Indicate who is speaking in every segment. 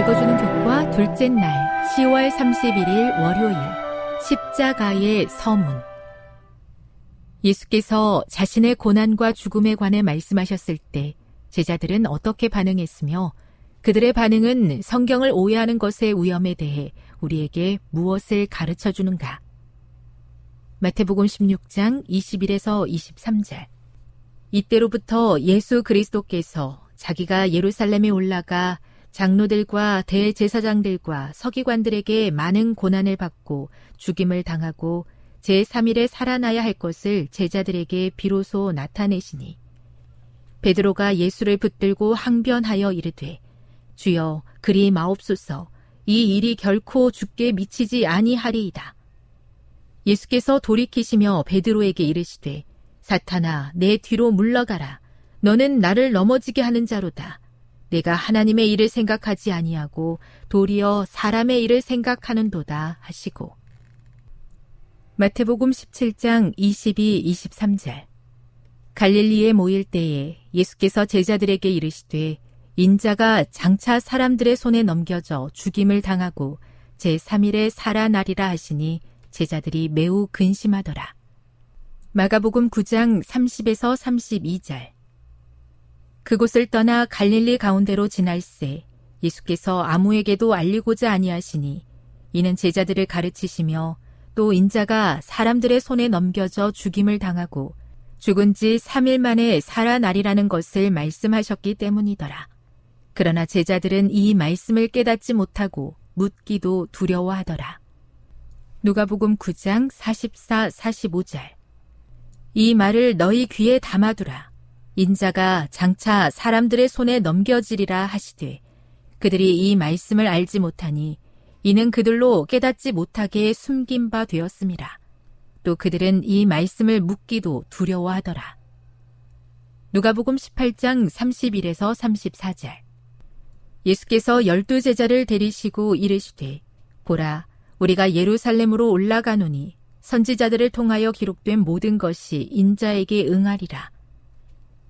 Speaker 1: 읽어주는 교과 둘째 날 10월 31일 월요일 십자가의 서문 예수께서 자신의 고난과 죽음에 관해 말씀하셨을 때 제자들은 어떻게 반응했으며 그들의 반응은 성경을 오해하는 것의 위험에 대해 우리에게 무엇을 가르쳐 주는가? 마태복음 16장 21에서 23절. 이때로부터 예수 그리스도께서 자기가 예루살렘에 올라가 장로들과 대제사장들과 서기관들에게 많은 고난을 받고 죽임을 당하고 제3일에 살아나야 할 것을 제자들에게 비로소 나타내시니 베드로가 예수를 붙들고 항변하여 이르되 주여 그리 마옵소서 이 일이 결코 죽게 미치지 아니하리이다. 예수께서 돌이키시며 베드로에게 이르시되 사탄아 내 뒤로 물러가라 너는 나를 넘어지게 하는 자로다. 내가 하나님의 일을 생각하지 아니하고 도리어 사람의 일을 생각하는도다 하시고. 마태복음 17장 22, 23절. 갈릴리에 모일 때에 예수께서 제자들에게 이르시되 인자가 장차 사람들의 손에 넘겨져 죽임을 당하고 제3일에 살아나리라 하시니 제자들이 매우 근심하더라. 마가복음 9장 30에서 32절 그곳을 떠나 갈릴리 가운데로 지날새 예수께서 아무에게도 알리고자 아니하시니 이는 제자들을 가르치시며 또 인자가 사람들의 손에 넘겨져 죽임을 당하고 죽은 지 3일 만에 살아나리라는 것을 말씀하셨기 때문이더라. 그러나 제자들은 이 말씀을 깨닫지 못하고 묻기도 두려워하더라. 누가복음 9장 44, 45절. 이 말을 너희 귀에 담아두라. 인자가 장차 사람들의 손에 넘겨지리라 하시되 그들이 이 말씀을 알지 못하니 이는 그들로 깨닫지 못하게 숨긴 바 되었습니다. 또 그들은 이 말씀을 묻기도 두려워하더라. 누가복음 18장 31에서 34절 예수께서 열두 제자를 데리시고 이르시되 보라 우리가 예루살렘으로 올라가노니 선지자들을 통하여 기록된 모든 것이 인자에게 응하리라.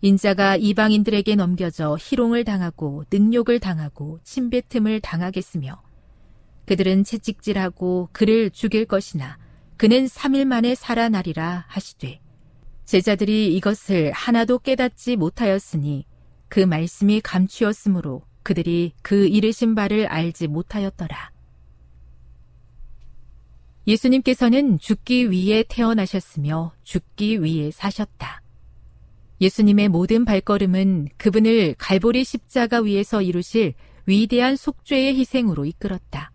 Speaker 1: 인자가 이방인들에게 넘겨져 희롱을 당하고 능욕을 당하고 침뱉음을 당하겠으며 그들은 채찍질하고 그를 죽일 것이나 그는 3일 만에 살아나리라 하시되 제자들이 이것을 하나도 깨닫지 못하였으니 그 말씀이 감추었으므로 그들이 그 이르신 바를 알지 못하였더라. 예수님께서는 죽기 위해 태어나셨으며 죽기 위해 사셨다. 예수님의 모든 발걸음은 그분을 갈보리 십자가 위에서 이루실 위대한 속죄의 희생으로 이끌었다.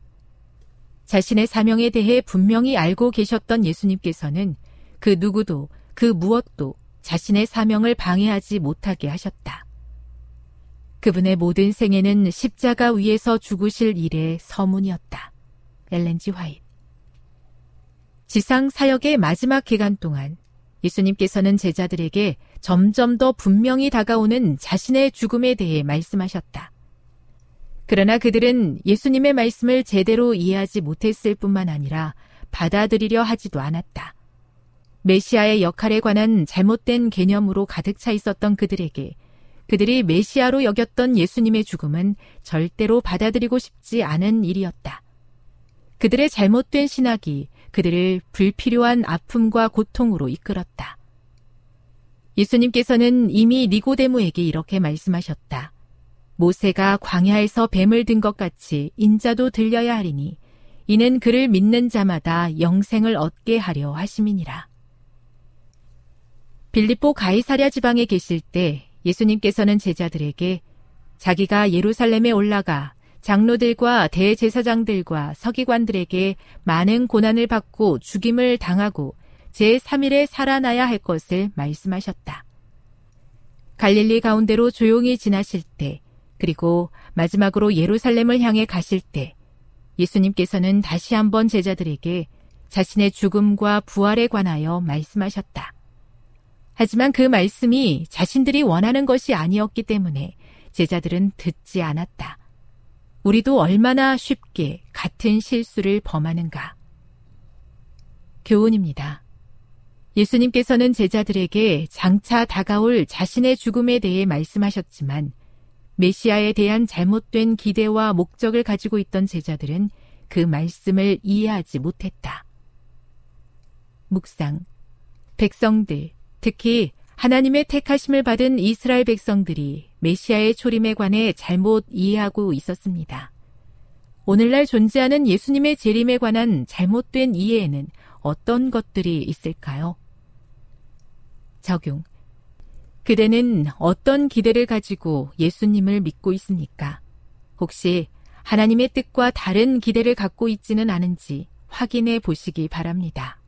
Speaker 1: 자신의 사명에 대해 분명히 알고 계셨던 예수님께서는 그 누구도 그 무엇도 자신의 사명을 방해하지 못하게 하셨다. 그분의 모든 생애는 십자가 위에서 죽으실 일의 서문이었다. 엘렌지 화이트. 지상 사역의 마지막 기간 동안 예수님께서는 제자들에게 점점 더 분명히 다가오는 자신의 죽음에 대해 말씀하셨다. 그러나 그들은 예수님의 말씀을 제대로 이해하지 못했을 뿐만 아니라 받아들이려 하지도 않았다. 메시아의 역할에 관한 잘못된 개념으로 가득 차 있었던 그들에게 그들이 메시아로 여겼던 예수님의 죽음은 절대로 받아들이고 싶지 않은 일이었다. 그들의 잘못된 신학이 그들을 불필요한 아픔과 고통으로 이끌었다. 예수님께서는 이미 니고데모에게 이렇게 말씀하셨다. 모세가 광야에서 뱀을 든 것 같이 인자도 들려야 하리니 이는 그를 믿는 자마다 영생을 얻게 하려 하심이니라. 빌립보 가이사랴 지방에 계실 때 예수님께서는 제자들에게 자기가 예루살렘에 올라가 장로들과 대제사장들과 서기관들에게 많은 고난을 받고 죽임을 당하고 제3일에 살아나야 할 것을 말씀하셨다. 갈릴리 가운데로 조용히 지나실 때, 그리고 마지막으로 예루살렘을 향해 가실 때, 예수님께서는 다시 한번 제자들에게 자신의 죽음과 부활에 관하여 말씀하셨다. 하지만 그 말씀이 자신들이 원하는 것이 아니었기 때문에 제자들은 듣지 않았다. 우리도 얼마나 쉽게 같은 실수를 범하는가. 교훈입니다. 예수님께서는 제자들에게 장차 다가올 자신의 죽음에 대해 말씀하셨지만 메시아에 대한 잘못된 기대와 목적을 가지고 있던 제자들은 그 말씀을 이해하지 못했다. 묵상. 백성들, 특히 하나님의 택하심을 받은 이스라엘 백성들이 메시아의 초림에 관해 잘못 이해하고 있었습니다. 오늘날 존재하는 예수님의 재림에 관한 잘못된 이해에는 어떤 것들이 있을까요? 적용. 그대는 어떤 기대를 가지고 예수님을 믿고 있습니까? 혹시 하나님의 뜻과 다른 기대를 갖고 있지는 않은지 확인해 보시기 바랍니다.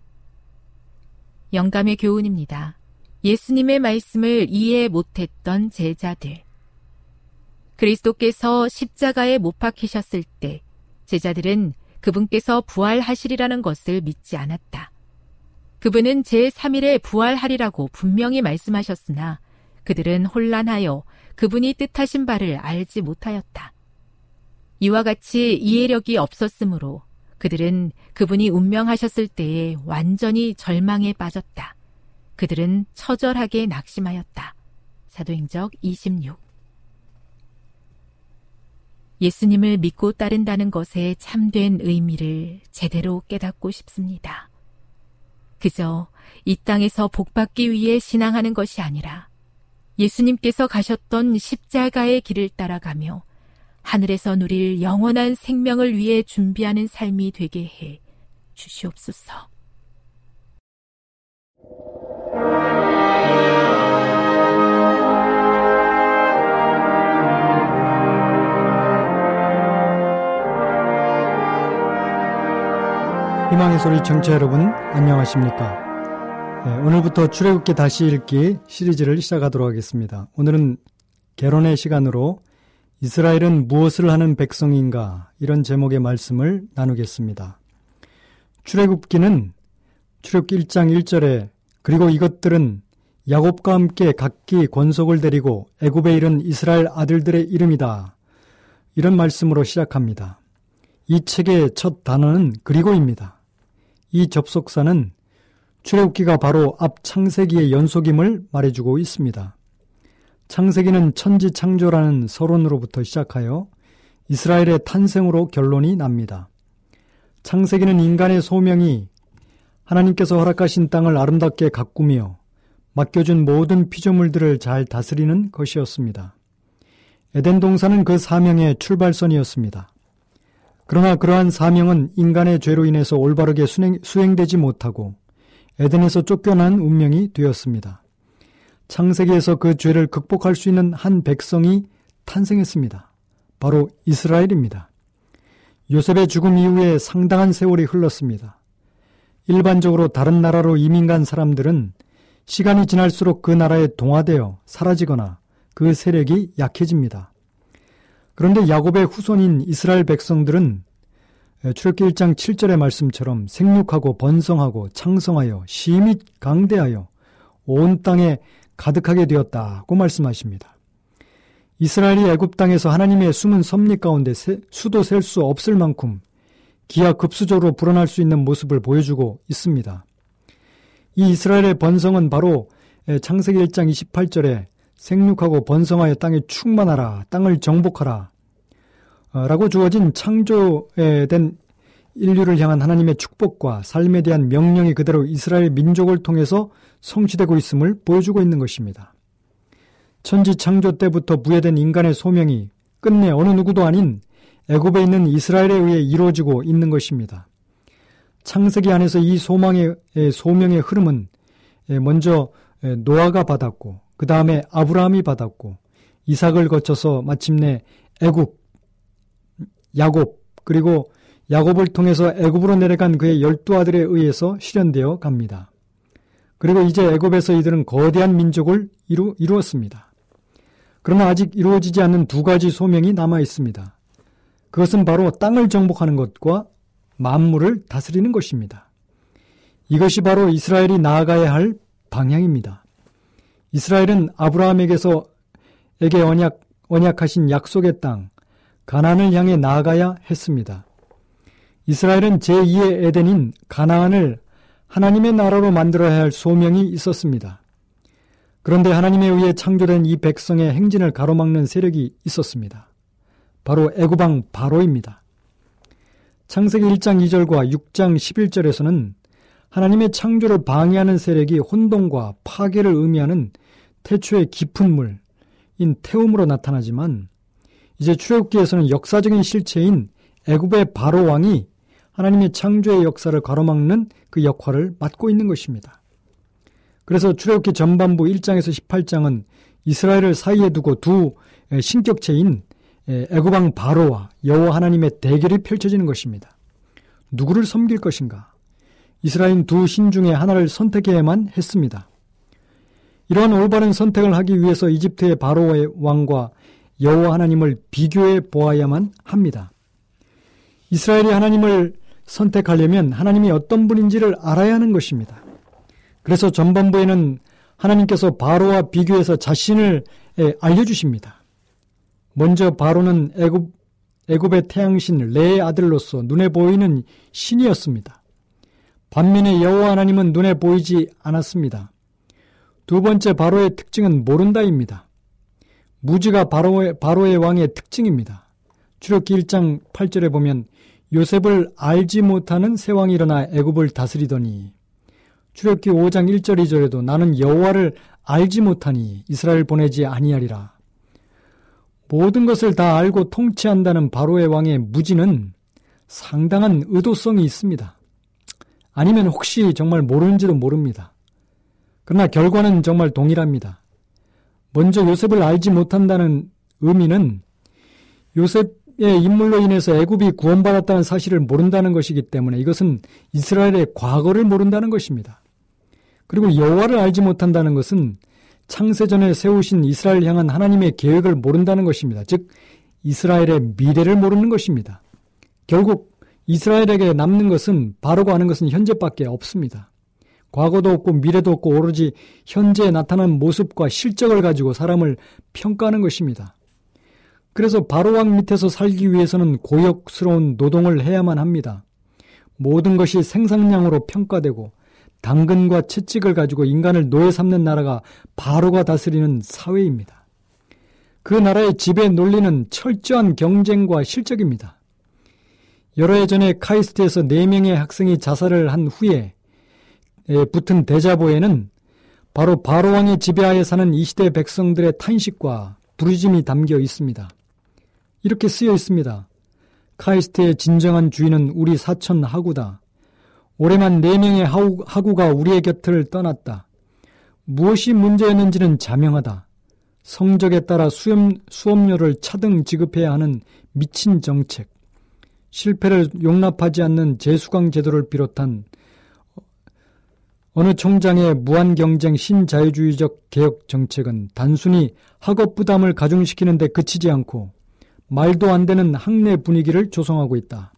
Speaker 1: 영감의 교훈입니다. 예수님의 말씀을 이해 못했던 제자들. 그리스도께서 십자가에 못 박히셨을 때 제자들은 그분께서 부활하시리라는 것을 믿지 않았다. 그분은 제3일에 부활하리라고 분명히 말씀하셨으나 그들은 혼란하여 그분이 뜻하신 바를 알지 못하였다. 이와 같이 이해력이 없었으므로 그들은 그분이 운명하셨을 때에 완전히 절망에 빠졌다. 그들은 처절하게 낙심하였다. 사도행적 26 예수님을 믿고 따른다는 것의 참된 의미를 제대로 깨닫고 싶습니다. 그저 이 땅에서 복받기 위해 신앙하는 것이 아니라 예수님께서 가셨던 십자가의 길을 따라가며 하늘에서 누릴 영원한 생명을 위해 준비하는 삶이 되게 해 주시옵소서.
Speaker 2: 희망의 소리 청취자 여러분 안녕하십니까? 네, 오늘부터 출애굽기 다시 읽기 시리즈를 시작하도록 하겠습니다. 오늘은 개론의 시간으로 이스라엘은 무엇을 하는 백성인가 이런 제목의 말씀을 나누겠습니다. 출애굽기는 출애굽기 1장 1절에 그리고 이것들은 야곱과 함께 각기 권속을 데리고 애굽에 이른 이스라엘 아들들의 이름이다. 이런 말씀으로 시작합니다. 이 책의 첫 단어는 그리고입니다. 이 접속사는 출애굽기가 바로 앞 창세기의 연속임을 말해주고 있습니다. 창세기는 천지 창조라는 서론으로부터 시작하여 이스라엘의 탄생으로 결론이 납니다. 창세기는 인간의 소명이 하나님께서 허락하신 땅을 아름답게 가꾸며 맡겨준 모든 피조물들을 잘 다스리는 것이었습니다. 에덴 동산은 그 사명의 출발선이었습니다. 그러나 그러한 사명은 인간의 죄로 인해서 올바르게 수행, 되지 못하고 에덴에서 쫓겨난 운명이 되었습니다. 창세기에서 그 죄를 극복할 수 있는 한 백성이 탄생했습니다. 바로 이스라엘입니다. 요셉의 죽음 이후에 상당한 세월이 흘렀습니다. 일반적으로 다른 나라로 이민 간 사람들은 시간이 지날수록 그 나라에 동화되어 사라지거나 그 세력이 약해집니다. 그런데 야곱의 후손인 이스라엘 백성들은 출애기 1장 7절의 말씀처럼 생육하고 번성하고 창성하여 심히 강대하여 온 땅에 가득하게 되었다고 말씀하십니다. 이스라엘이 애굽 땅에서 하나님의 숨은 섭리 가운데 수도 셀 수 없을 만큼 기하급수적으로 불어날 수 있는 모습을 보여주고 있습니다. 이 이스라엘의 번성은 바로 창세기 1장 28절에 생육하고 번성하여 땅에 충만하라, 땅을 정복하라, 어, 라고 주어진 창조에 된 인류를 향한 하나님의 축복과 삶에 대한 명령이 그대로 이스라엘 민족을 통해서 성취되고 있음을 보여주고 있는 것입니다. 천지 창조 때부터 부여된 인간의 소명이 끝내 어느 누구도 아닌 애굽에 있는 이스라엘에 의해 이루어지고 있는 것입니다. 창세기 안에서 이 소망의 소명의 흐름은 먼저 노아가 받았고 그 다음에 아브라함이 받았고 이삭을 거쳐서 마침내 애굽, 야곱 그리고 야곱을 통해서 애굽으로 내려간 그의 열두 아들에 의해서 실현되어 갑니다. 그리고 이제 애굽에서 이들은 거대한 민족을 이루, 이루었습니다. 그러나 아직 이루어지지 않는 두 가지 소명이 남아 있습니다. 그것은 바로 땅을 정복하는 것과 만물을 다스리는 것입니다. 이것이 바로 이스라엘이 나아가야 할 방향입니다. 이스라엘은 아브라함에게서 에게 언약, 언약하신 약속의 땅, 가나안을 향해 나아가야 했습니다. 이스라엘은 제2의 에덴인 가나안을 하나님의 나라로 만들어야 할 소명이 있었습니다. 그런데 하나님에 의해 창조된 이 백성의 행진을 가로막는 세력이 있었습니다. 바로 애구방 바로입니다. 창세기 1장 2절과 6장 11절에서는 하나님의 창조를 방해하는 세력이 혼동과 파괴를 의미하는 태초의 깊은 물인 태움으로 나타나지만 이제 출애굽기에서는 역사적인 실체인 애굽의 바로 왕이 하나님의 창조의 역사를 가로막는 그 역할을 맡고 있는 것입니다. 그래서 출애굽기 전반부 1장에서 18장은 이스라엘을 사이에 두고 두 신격체인 애굽왕 바로와 여호와 하나님의 대결이 펼쳐지는 것입니다. 누구를 섬길 것인가? 이스라엘 두 신 중에 하나를 선택해야만 했습니다. 이러한 올바른 선택을 하기 위해서 이집트의 바로의 왕과 여호와 하나님을 비교해 보아야만 합니다. 이스라엘이 하나님을 선택하려면 하나님이 어떤 분인지를 알아야 하는 것입니다. 그래서 전반부에는 하나님께서 바로와 비교해서 자신을 알려주십니다. 먼저 바로는 애굽, 애굽의 태양신 레의 아들로서 눈에 보이는 신이었습니다. 반면에 여호와 하나님은 눈에 보이지 않았습니다. 두 번째 바로의 특징은 모른다입니다. 무지가 바로의, 바로의 왕의 특징입니다. 출애기 1장 8절에 보면 요셉을 알지 못하는 새 왕이 일어나 애굽을 다스리더니 출애기 5장 1절 2절에도 나는 여호와를 알지 못하니 이스라엘 보내지 아니하리라. 모든 것을 다 알고 통치한다는 바로의 왕의 무지는 상당한 의도성이 있습니다. 아니면 혹시 정말 모르는지도 모릅니다. 그러나 결과는 정말 동일합니다. 먼저 요셉을 알지 못한다는 의미는 요셉의 인물로 인해서 애굽이 구원받았다는 사실을 모른다는 것이기 때문에 이것은 이스라엘의 과거를 모른다는 것입니다. 그리고 여호와를 알지 못한다는 것은 창세전에 세우신 이스라엘 향한 하나님의 계획을 모른다는 것입니다. 즉 이스라엘의 미래를 모르는 것입니다. 결국 이스라엘에게 남는 것은 바로가 하는 것은 현재밖에 없습니다. 과거도 없고 미래도 없고 오로지 현재에 나타난 모습과 실적을 가지고 사람을 평가하는 것입니다. 그래서 바로왕 밑에서 살기 위해서는 고역스러운 노동을 해야만 합니다. 모든 것이 생산량으로 평가되고 당근과 채찍을 가지고 인간을 노예 삼는 나라가 바로가 다스리는 사회입니다. 그 나라의 지배 논리는 철저한 경쟁과 실적입니다. 여러 해 전에 카이스트에서 4명의 학생이 자살을 한 후에 붙은 대자보에는 바로 바로왕의 지배하에 사는 이 시대 백성들의 탄식과 부르짐이 담겨 있습니다. 이렇게 쓰여 있습니다. 카이스트의 진정한 주인은 우리 사천 하구다. 올해만 네 명의 하구가 우리의 곁을 떠났다. 무엇이 문제였는지는 자명하다. 성적에 따라 수업, 수업료를 차등 지급해야 하는 미친 정책, 실패를 용납하지 않는 재수강 제도를 비롯한 어느 총장의 무한 경쟁 신자유주의적 개혁 정책은 단순히 학업 부담을 가중시키는 데 그치지 않고 말도 안 되는 학내 분위기를 조성하고 있다.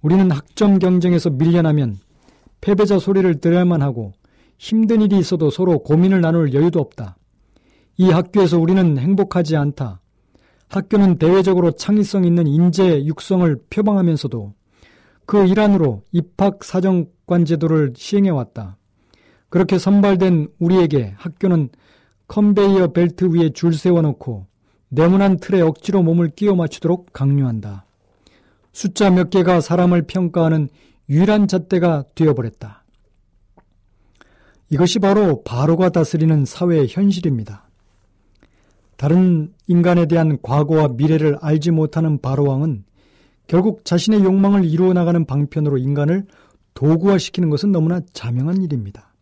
Speaker 2: 우리는 학점 경쟁에서 밀려나면 패배자 소리를 들어야만 하고 힘든 일이 있어도 서로 고민을 나눌 여유도 없다. 이 학교에서 우리는 행복하지 않다. 학교는 대외적으로 창의성 있는 인재 육성을 표방하면서도 그 일환으로 입학 사정관 제도를 시행해 왔다. 그렇게 선발된 우리에게 학교는 컨베이어 벨트 위에 줄 세워놓고 네모난 틀에 억지로 몸을 끼워 맞추도록 강요한다. 숫자 몇 개가 사람을 평가하는 유일한 잣대가 되어버렸다. 이것이 바로 바로가 다스리는 사회의 현실입니다. 다른 인간에 대한 과거와 미래를 알지 못하는 바로왕은 결국 자신의 욕망을 이루어 나가는 방편으로 인간을 도구화시키는 것은 너무나 자명한 일입니다.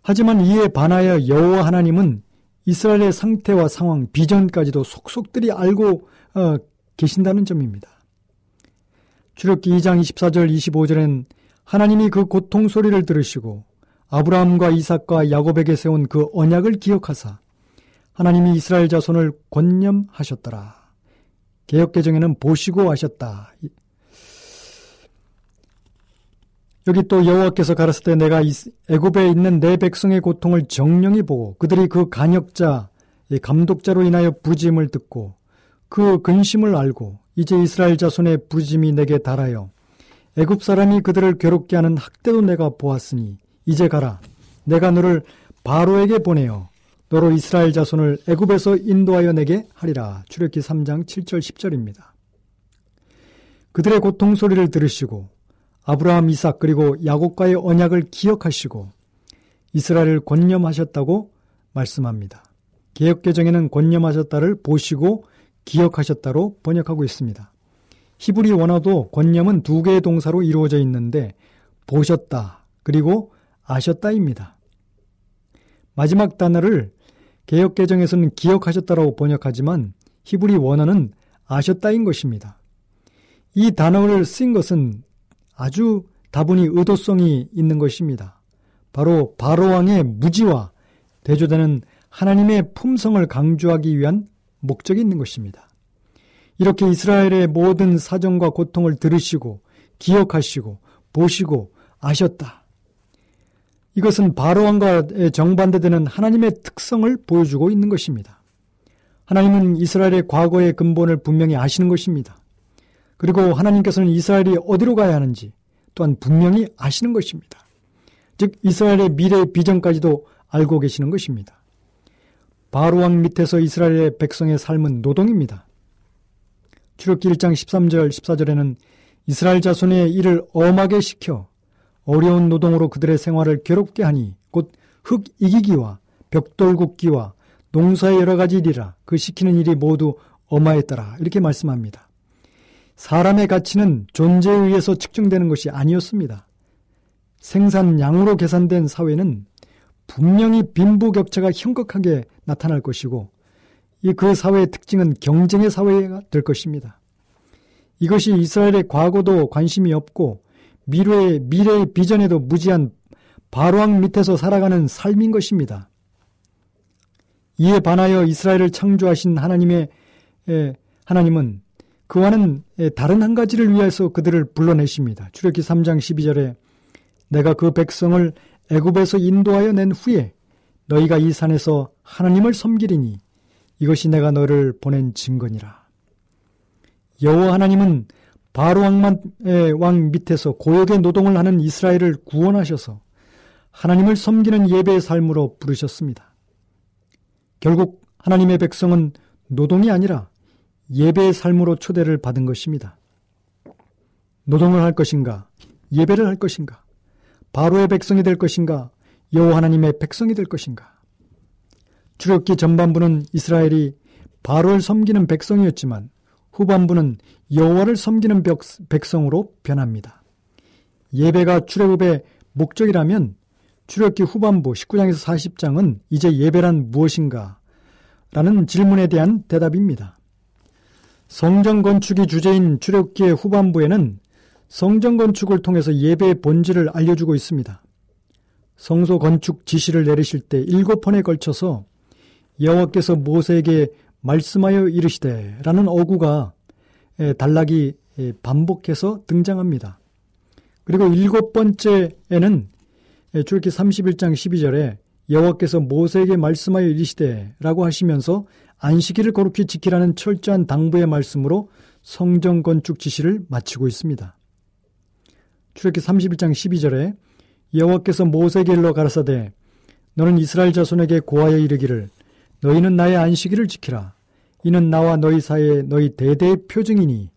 Speaker 2: 하지만 이에 반하여 여호와 하나님은 이스라엘의 상태와 상황, 비전까지도 속속들이 알고 어, 계신다는 점입니다. 출애기 2장 24절 25절엔 하나님이 그 고통 소리를 들으시고 아브라함과 이삭과 야곱에게 세운 그 언약을 기억하사 하나님이 이스라엘 자손을 권념하셨더라. 개혁개정에는 보시고 하셨다. 여기 또 여호와께서 가라사 때 내가 애굽에 있는 내 백성의 고통을 정령히 보고 그들이 그 간역자, 감독자로 인하여 부짐을 듣고 그 근심을 알고 이제 이스라엘 자손의 부짐이 내게 달하여 애굽 사람이 그들을 괴롭게 하는 학대도 내가 보았으니 이제 가라 내가 너를 바로에게 보내어 너로 이스라엘 자손을 애굽에서 인도하여 내게 하리라. 출애기 3장 7절 10절입니다. 그들의 고통 소리를 들으시고 아브라함, 이삭 그리고 야곱과의 언약을 기억하시고 이스라엘을 권념하셨다고 말씀합니다. 개혁 개정에는 권념하셨다를 보시고 기억하셨다로 번역하고 있습니다. 히브리 원어도 권념은 두 개의 동사로 이루어져 있는데 보셨다 그리고 아셨다입니다. 마지막 단어를 개혁 개정에서는 기억하셨다라고 번역하지만 히브리 원어는 아셨다인 것입니다. 이 단어를 쓴 것은 아주 다분히 의도성이 있는 것입니다. 바로 바로왕의 무지와 대조되는 하나님의 품성을 강조하기 위한 목적이 있는 것입니다. 이렇게 이스라엘의 모든 사정과 고통을 들으시고 기억하시고 보시고 아셨다. 이것은 바로왕과 정반대되는 하나님의 특성을 보여주고 있는 것입니다. 하나님은 이스라엘의 과거의 근본을 분명히 아시는 것입니다. 그리고 하나님께서는 이스라엘이 어디로 가야 하는지 또한 분명히 아시는 것입니다. 즉 이스라엘의 미래 비전까지도 알고 계시는 것입니다. 바로왕 밑에서 이스라엘의 백성의 삶은 노동입니다. 출애기 1장 13절 14절에는 이스라엘 자손의 일을 엄하게 시켜 어려운 노동으로 그들의 생활을 괴롭게 하니 곧 흙 이기기와 벽돌 굽기와 농사의 여러 가지 일이라 그 시키는 일이 모두 엄하였더라 이렇게 말씀합니다. 사람의 가치는 존재에 의해서 측정되는 것이 아니었습니다. 생산량으로 계산된 사회는 분명히 빈부격차가 현격하게 나타날 것이고 이 그 사회의 특징은 경쟁의 사회가 될 것입니다. 이것이 이스라엘의 과거도 관심이 없고 미래의, 미래의 비전에도 무지한 바로왕 밑에서 살아가는 삶인 것입니다. 이에 반하여 이스라엘을 창조하신 하나님의 에, 하나님은 그와는 다른 한 가지를 위해서 그들을 불러내십니다. 출애기 3장 12절에 내가 그 백성을 애굽에서 인도하여 낸 후에 너희가 이 산에서 하나님을 섬기리니 이것이 내가 너를 보낸 증거니라. 여호와 하나님은 바로 왕만의 왕 밑에서 고역의 노동을 하는 이스라엘을 구원하셔서 하나님을 섬기는 예배의 삶으로 부르셨습니다. 결국 하나님의 백성은 노동이 아니라 예배의 삶으로 초대를 받은 것입니다. 노동을 할 것인가? 예배를 할 것인가? 바로의 백성이 될 것인가? 여호와 하나님의 백성이 될 것인가? 출애기 전반부는 이스라엘이 바로를 섬기는 백성이었지만 후반부는 여호와를 섬기는 백성으로 변합니다. 예배가 출애굽의 목적이라면 출애굽기 후반부 19장에서 40장은 이제 예배란 무엇인가? 라는 질문에 대한 대답입니다. 성전 건축이 주제인 출애굽기의 후반부에는 성전 건축을 통해서 예배의 본질을 알려주고 있습니다. 성소 건축 지시를 내리실 때 일곱 번에 걸쳐서 여호와께서 모세에게 말씀하여 이르시되 라는 어구가 단락이 반복해서 등장합니다. 그리고 일곱 번째에는 출기 31장 12절에 여호와께서 모세에게 말씀하여 이르시되라고 하시면서 안식일을 거룩히 지키라는 철저한 당부의 말씀으로 성전 건축 지시를 마치고 있습니다. 출애기 31장 12절에 여호와께서 모세에게 일러 가라사대 너는 이스라엘 자손에게 고하여 이르기를 너희는 나의 안식일을 지키라 이는 나와 너희 사이에 너희 대대의 표징이니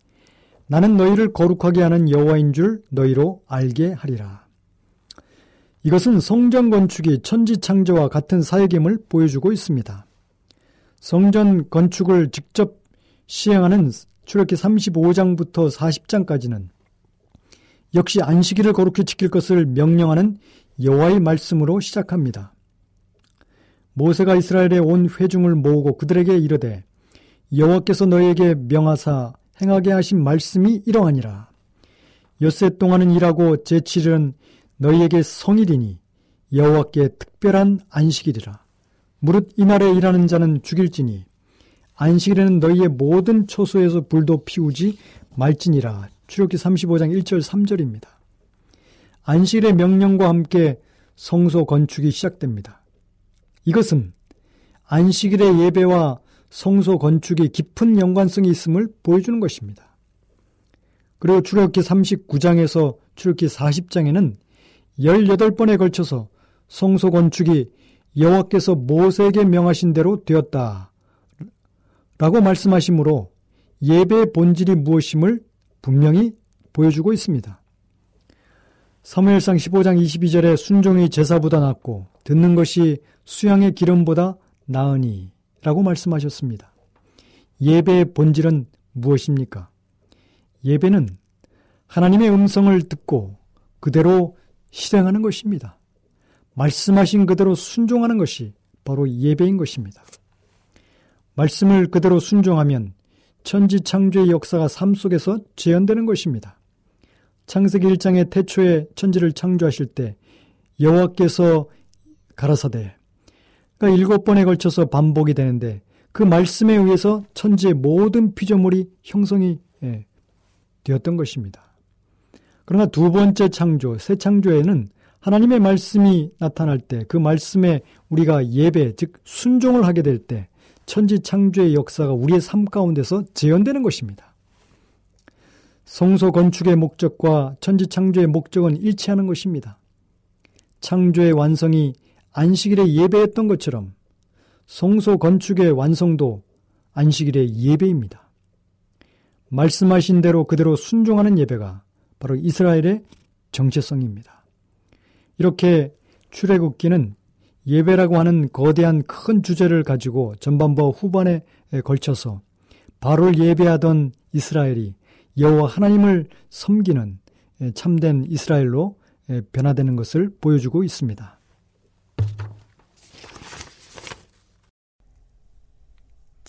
Speaker 2: 나는 너희를 거룩하게 하는 여호와인 줄 너희로 알게 하리라. 이것은 성전 건축이 천지 창조와 같은 사역임을 보여주고 있습니다. 성전 건축을 직접 시행하는 출애기 35장부터 40장까지는 역시 안식일을 거룩히 지킬 것을 명령하는 여호와의 말씀으로 시작합니다. 모세가 이스라엘의 온 회중을 모으고 그들에게 이르되 여호와께서 너희에게 명하사 행하게 하신 말씀이 이러하니라. 엿새 동안은 일하고 제7일은 너희에게 성일이니 여호와께 특별한 안식일이라. 무릇 이날에 일하는 자는 죽일지니 안식일에는 너희의 모든 초소에서 불도 피우지 말지니라. 출애굽기 35장 1절 3절입니다. 안식일의 명령과 함께 성소 건축이 시작됩니다. 이것은 안식일의 예배와 성소 건축이 깊은 연관성이 있음을 보여주는 것입니다. 그리고 출애굽기 39장에서 출애굽기 40장에는 18번에 걸쳐서 성소 건축이 여호와께서 모세에게 명하신 대로 되었다. 라고 말씀하시므로 예배의 본질이 무엇임을 분명히 보여주고 있습니다. 사무엘상 15장 22절에 순종이 제사보다 낫고 듣는 것이 수양의 기름보다 나으니 라고 말씀하셨습니다. 예배의 본질은 무엇입니까? 예배는 하나님의 음성을 듣고 그대로 실행하는 것입니다. 말씀하신 그대로 순종하는 것이 바로 예배인 것입니다. 말씀을 그대로 순종하면 천지 창조의 역사가 삶 속에서 재현되는 것입니다. 창세기 1장의 태초에 천지를 창조하실 때 여호와께서 가라사대 그러니까 일곱 번에 걸쳐서 반복이 되는데 그 말씀에 의해서 천지의 모든 피조물이 형성이 예, 되었던 것입니다. 그러나 두 번째 창조, 새 창조에는 하나님의 말씀이 나타날 때 그 말씀에 우리가 예배, 즉 순종을 하게 될 때 천지 창조의 역사가 우리의 삶 가운데서 재현되는 것입니다. 성소 건축의 목적과 천지 창조의 목적은 일치하는 것입니다. 창조의 완성이 안식일에 예배했던 것처럼 성소 건축의 완성도 안식일의 예배입니다. 말씀하신 대로 그대로 순종하는 예배가 바로 이스라엘의 정체성입니다. 이렇게 출애굽기는 예배라고 하는 거대한 큰 주제를 가지고 전반부와 후반에 걸쳐서 바로 예배하던 이스라엘이 여호와 하나님을 섬기는 참된 이스라엘로 변화되는 것을 보여주고 있습니다.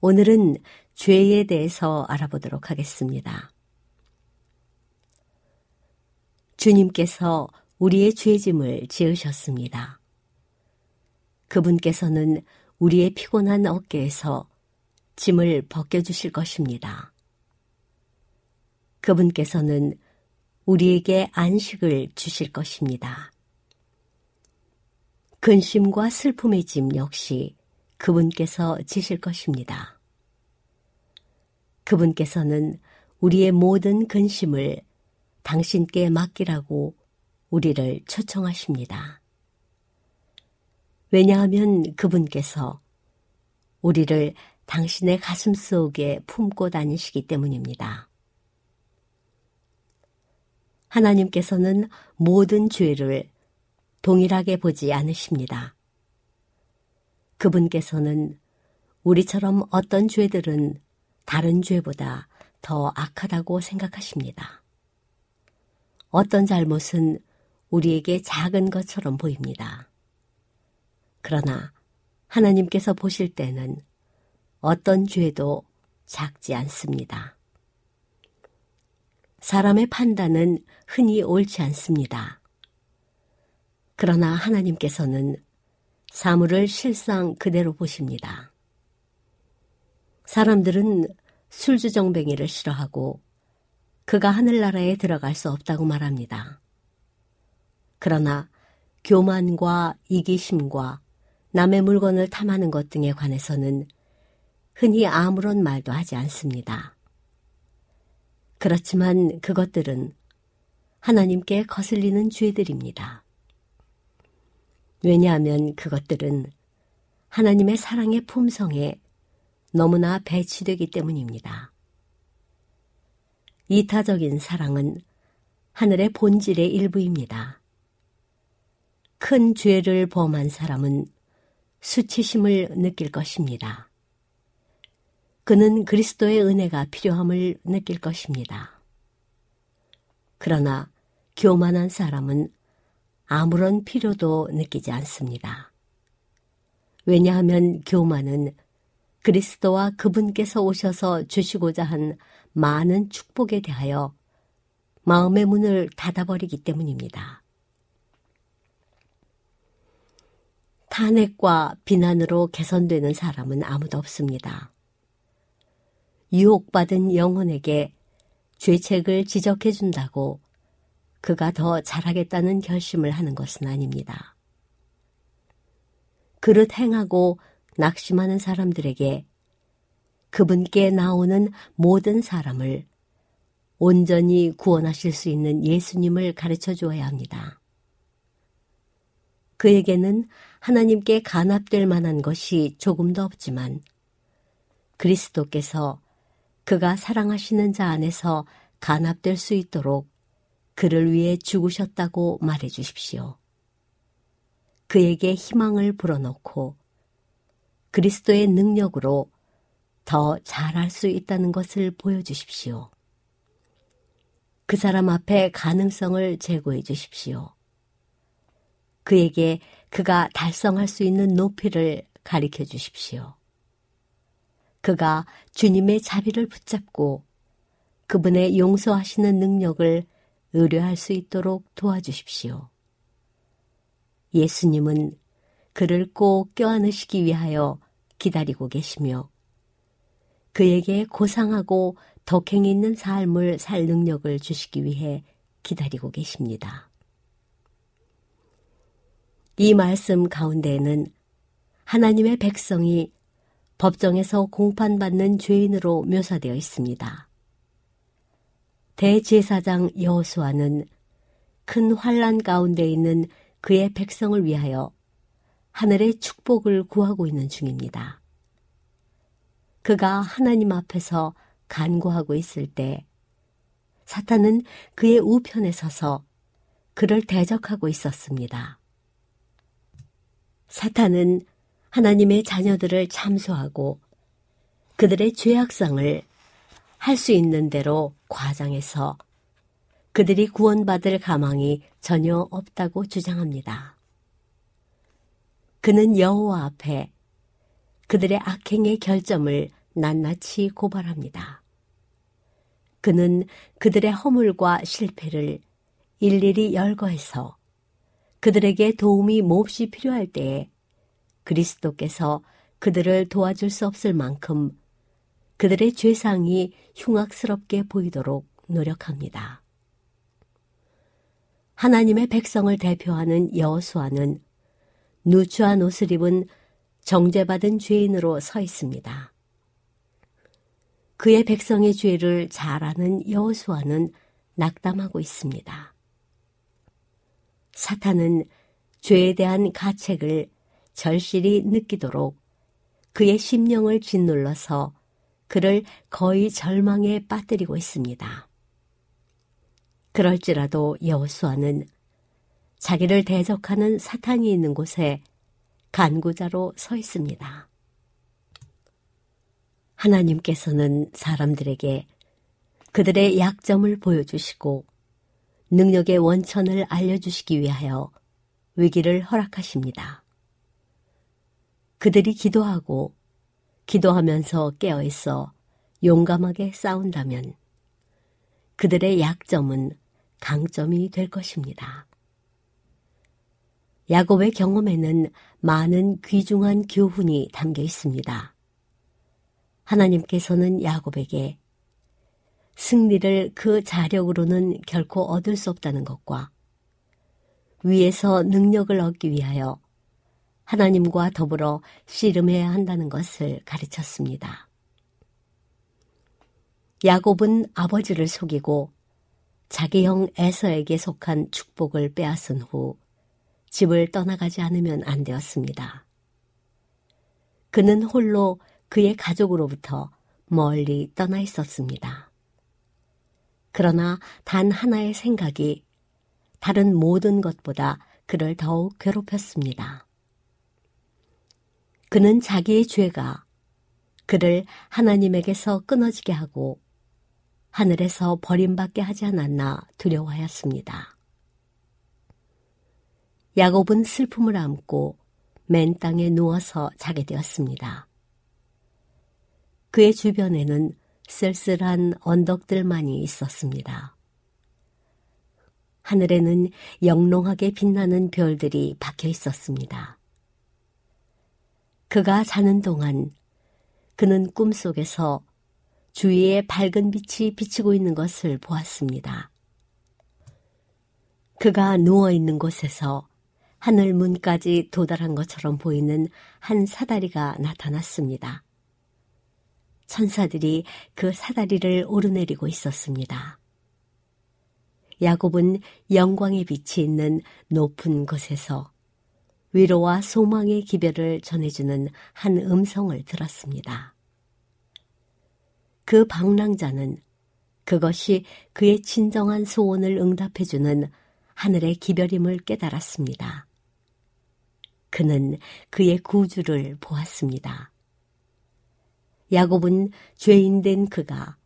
Speaker 3: 오늘은 죄에 대해서 알아보도록 하겠습니다. 주님께서 우리의 죄짐을 지으셨습니다. 그분께서는 우리의 피곤한 어깨에서 짐을 벗겨주실 것입니다. 그분께서는 우리에게 안식을 주실 것입니다. 근심과 슬픔의 짐 역시 그분께서 지실 것입니다. 그분께서는 우리의 모든 근심을 당신께 맡기라고 우리를 초청하십니다. 왜냐하면 그분께서 우리를 당신의 가슴 속에 품고 다니시기 때문입니다. 하나님께서는 모든 죄를 동일하게 보지 않으십니다. 그분께서는 우리처럼 어떤 죄들은 다른 죄보다 더 악하다고 생각하십니다. 어떤 잘못은 우리에게 작은 것처럼 보입니다. 그러나 하나님께서 보실 때는 어떤 죄도 작지 않습니다. 사람의 판단은 흔히 옳지 않습니다. 그러나 하나님께서는 사물을 실상 그대로 보십니다. 사람들은 술주정뱅이를 싫어하고 그가 하늘나라에 들어갈 수 없다고 말합니다. 그러나 교만과 이기심과 남의 물건을 탐하는 것 등에 관해서는 흔히 아무런 말도 하지 않습니다. 그렇지만 그것들은 하나님께 거슬리는 죄들입니다. 왜냐하면 그것들은 하나님의 사랑의 품성에 너무나 배치되기 때문입니다. 이타적인 사랑은 하늘의 본질의 일부입니다. 큰 죄를 범한 사람은 수치심을 느낄 것입니다. 그는 그리스도의 은혜가 필요함을 느낄 것입니다. 그러나 교만한 사람은 아무런 필요도 느끼지 않습니다. 왜냐하면 교만은 그리스도와 그분께서 오셔서 주시고자 한 많은 축복에 대하여 마음의 문을 닫아버리기 때문입니다. 탄핵과 비난으로 개선되는 사람은 아무도 없습니다. 유혹받은 영혼에게 죄책을 지적해 준다고 그가 더 잘하겠다는 결심을 하는 것은 아닙니다. 그릇 행하고 낙심하는 사람들에게 그분께 나오는 모든 사람을 온전히 구원하실 수 있는 예수님을 가르쳐 주어야 합니다. 그에게는 하나님께 간합될 만한 것이 조금도 없지만 그리스도께서 그가 사랑하시는 자 안에서 간합될 수 있도록 그를 위해 죽으셨다고 말해 주십시오. 그에게 희망을 불어넣고 그리스도의 능력으로 더 잘할 수 있다는 것을 보여주십시오. 그 사람 앞에 가능성을 제고해 주십시오. 그에게 그가 달성할 수 있는 높이를 가리켜 주십시오. 그가 주님의 자비를 붙잡고 그분의 용서하시는 능력을 의뢰할 수 있도록 도와주십시오. 예수님은 그를 꼭 껴안으시기 위하여 기다리고 계시며 그에게 고상하고 덕행 있는 삶을 살 능력을 주시기 위해 기다리고 계십니다. 이 말씀 가운데에는 하나님의 백성이 법정에서 공판받는 죄인으로 묘사되어 있습니다. 대제사장 여호수아는 큰 환란 가운데 있는 그의 백성을 위하여 하늘의 축복을 구하고 있는 중입니다. 그가 하나님 앞에서 간구하고 있을 때 사탄은 그의 우편에 서서 그를 대적하고 있었습니다. 사탄은 하나님의 자녀들을 참소하고 그들의 죄악상을 할 수 있는 대로 과장해서 그들이 구원받을 가망이 전혀 없다고 주장합니다. 그는 여호와 앞에 그들의 악행의 결점을 낱낱이 고발합니다. 그는 그들의 허물과 실패를 일일이 열거해서 그들에게 도움이 몹시 필요할 때에 그리스도께서 그들을 도와줄 수 없을 만큼 그들의 죄상이 흉악스럽게 보이도록 노력합니다. 하나님의 백성을 대표하는 여호수아는 누추한 옷을 입은 정죄받은 죄인으로 서 있습니다. 그의 백성의 죄를 잘 아는 여호수아는 낙담하고 있습니다. 사탄은 죄에 대한 가책을 절실히 느끼도록 그의 심령을 짓눌러서 그를 거의 절망에 빠뜨리고 있습니다. 그럴지라도 여호수아는 자기를 대적하는 사탄이 있는 곳에 간구자로 서 있습니다. 하나님께서는 사람들에게 그들의 약점을 보여주시고 능력의 원천을 알려주시기 위하여 위기를 허락하십니다. 그들이 기도하고 기도하면서 깨어 있어 용감하게 싸운다면 그들의 약점은 강점이 될 것입니다. 야곱의 경험에는 많은 귀중한 교훈이 담겨 있습니다. 하나님께서는 야곱에게 승리를 그 자력으로는 결코 얻을 수 없다는 것과 위에서 능력을 얻기 위하여 하나님과 더불어 씨름해야 한다는 것을 가르쳤습니다. 야곱은 아버지를 속이고 자기 형 에서에게 속한 축복을 빼앗은 후 집을 떠나가지 않으면 안 되었습니다. 그는 홀로 그의 가족으로부터 멀리 떠나 있었습니다. 그러나 단 하나의 생각이 다른 모든 것보다 그를 더욱 괴롭혔습니다. 그는 자기의 죄가 그를 하나님에게서 끊어지게 하고 하늘에서 버림받게 하지 않았나 두려워하였습니다. 야곱은 슬픔을 안고 맨 땅에 누워서 자게 되었습니다. 그의 주변에는 쓸쓸한 언덕들만이 있었습니다. 하늘에는 영롱하게 빛나는 별들이 박혀 있었습니다. 그가 자는 동안 그는 꿈속에서 주위에 밝은 빛이 비치고 있는 것을 보았습니다. 그가 누워 있는 곳에서 하늘 문까지 도달한 것처럼 보이는 한 사다리가 나타났습니다. 천사들이 그 사다리를 오르내리고 있었습니다. 야곱은 영광의 빛이 있는 높은 곳에서 위로와 소망의 기별을 전해주는 한 음성을 들었습니다. 그 방랑자는 그것이 그의 진정한 소원을 응답해주는 하늘의 기별임을 깨달았습니다. 그는 그의 구주를 보았습니다. 야곱은 죄인된 그가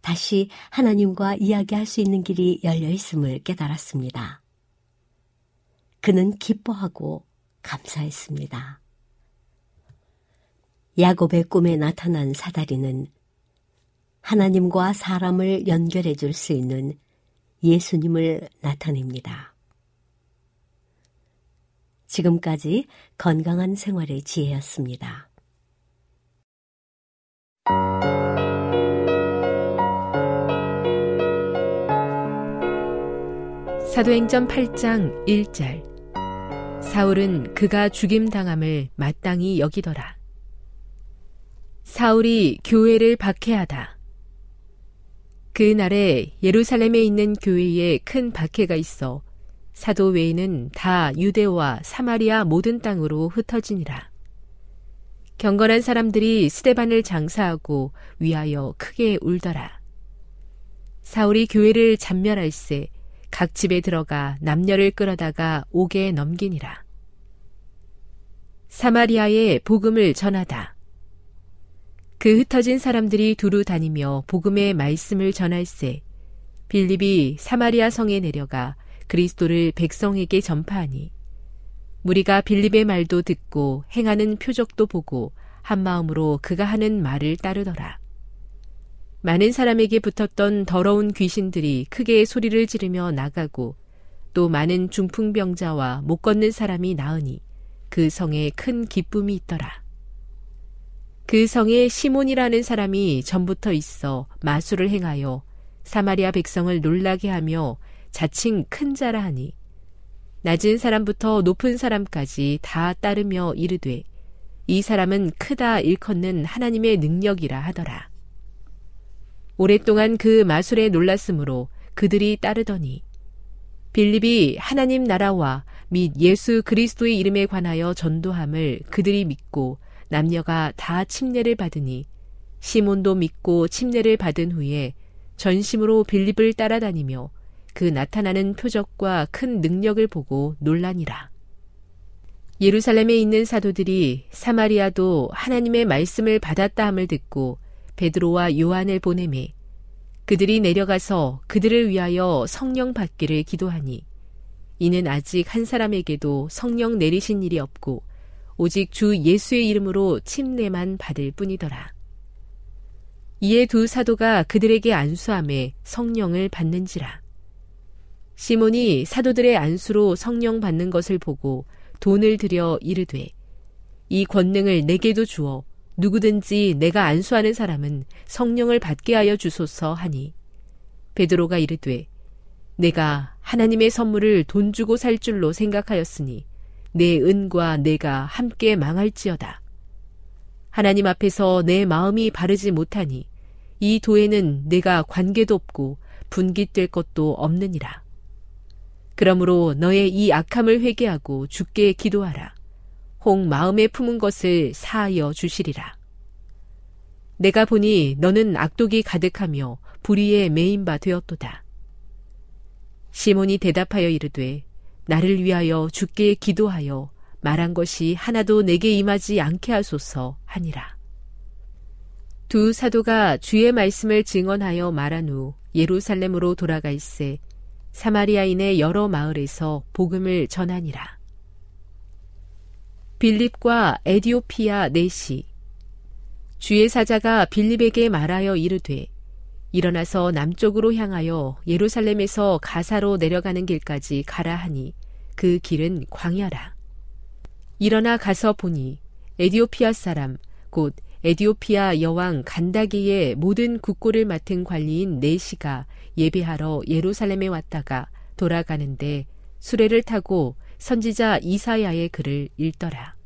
Speaker 3: 다시 하나님과 이야기할 수 있는 길이 열려 있음을 깨달았습니다. 그는 기뻐하고 감사했습니다. 야곱의 꿈에 나타난 사다리는 하나님과 사람을 연결해 줄 수 있는 예수님을 나타냅니다. 지금까지 건강한 생활의 지혜였습니다.
Speaker 1: 사도행전 8장 1절 사울은 그가 죽임당함을 마땅히 여기더라. 사울이 교회를 박해하다. 그 날에 예루살렘에 있는 교회에 큰 박해가 있어 사도 외에는 다 유대와 사마리아 모든 땅으로 흩어지니라. 경건한 사람들이 스테반을 장사하고 위하여 크게 울더라. 사울이 교회를 잔멸할세 각 집에 들어가 남녀를 끌어다가 옥에 넘기니라. 사마리아에 복음을 전하다. 그 흩어진 사람들이 두루 다니며 복음의 말씀을 전할세 빌립이 사마리아 성에 내려가 그리스도를 백성에게 전파하니 무리가 빌립의 말도 듣고 행하는 표적도 보고 한 마음으로 그가 하는 말을 따르더라. 많은 사람에게 붙었던 더러운 귀신들이 크게 소리를 지르며 나가고 또 많은 중풍병자와 못 걷는 사람이 나으니 그 성에 큰 기쁨이 있더라. 그 성에 시몬이라는 사람이 전부터 있어 마술을 행하여 사마리아 백성을 놀라게 하며 자칭 큰 자라 하니 낮은 사람부터 높은 사람까지 다 따르며 이르되 이 사람은 크다 일컫는 하나님의 능력이라 하더라. 오랫동안 그 마술에 놀랐으므로 그들이 따르더니 빌립이 하나님 나라와 및 예수 그리스도의 이름에 관하여 전도함을 그들이 믿고 남녀가 다 침례를 받으니 시몬도 믿고 침례를 받은 후에 전심으로 빌립을 따라다니며 그 나타나는 표적과 큰 능력을 보고 논란이라. 예루살렘에 있는 사도들이 사마리아도 하나님의 말씀을 받았다 함을 듣고 베드로와 요한을 보내매 그들이 내려가서 그들을 위하여 성령 받기를 기도하니 이는 아직 한 사람에게도 성령 내리신 일이 없고 오직 주 예수의 이름으로 침례만 받을 뿐이더라. 이에 두 사도가 그들에게 안수함에 성령을 받는지라. 시몬이 사도들의 안수로 성령 받는 것을 보고 돈을 들여 이르되 이 권능을 내게도 주어 누구든지 내가 안수하는 사람은 성령을 받게 하여 주소서 하니 베드로가 이르되 내가 하나님의 선물을 돈 주고 살 줄로 생각하였으니 내 은과 내가 함께 망할지어다. 하나님 앞에서 내 마음이 바르지 못하니 이 도에는 내가 관계도 없고 분깃될 것도 없느니라. 그러므로 너의 이 악함을 회개하고 죽게 기도하라. 홍 마음에 품은 것을 사하여 주시리라. 내가 보니 너는 악독이 가득하며 불의에 매인 바 되었도다. 시몬이 대답하여 이르되 나를 위하여 죽게 기도하여 말한 것이 하나도 내게 임하지 않게 하소서 하니라. 두 사도가 주의 말씀을 증언하여 말한 후 예루살렘으로 돌아가 있세 사마리아인의 여러 마을에서 복음을 전하니라. 빌립과 에디오피아 넷이 주의 사자가 빌립에게 말하여 이르되 일어나서 남쪽으로 향하여 예루살렘에서 가사로 내려가는 길까지 가라 하니 그 길은 광야라. 일어나 가서 보니 에디오피아 사람 곧 에디오피아 여왕 간다기의 모든 국고를 맡은 관리인 네시가 예배하러 예루살렘에 왔다가 돌아가는데 수레를 타고 선지자 이사야의 글을 읽더라.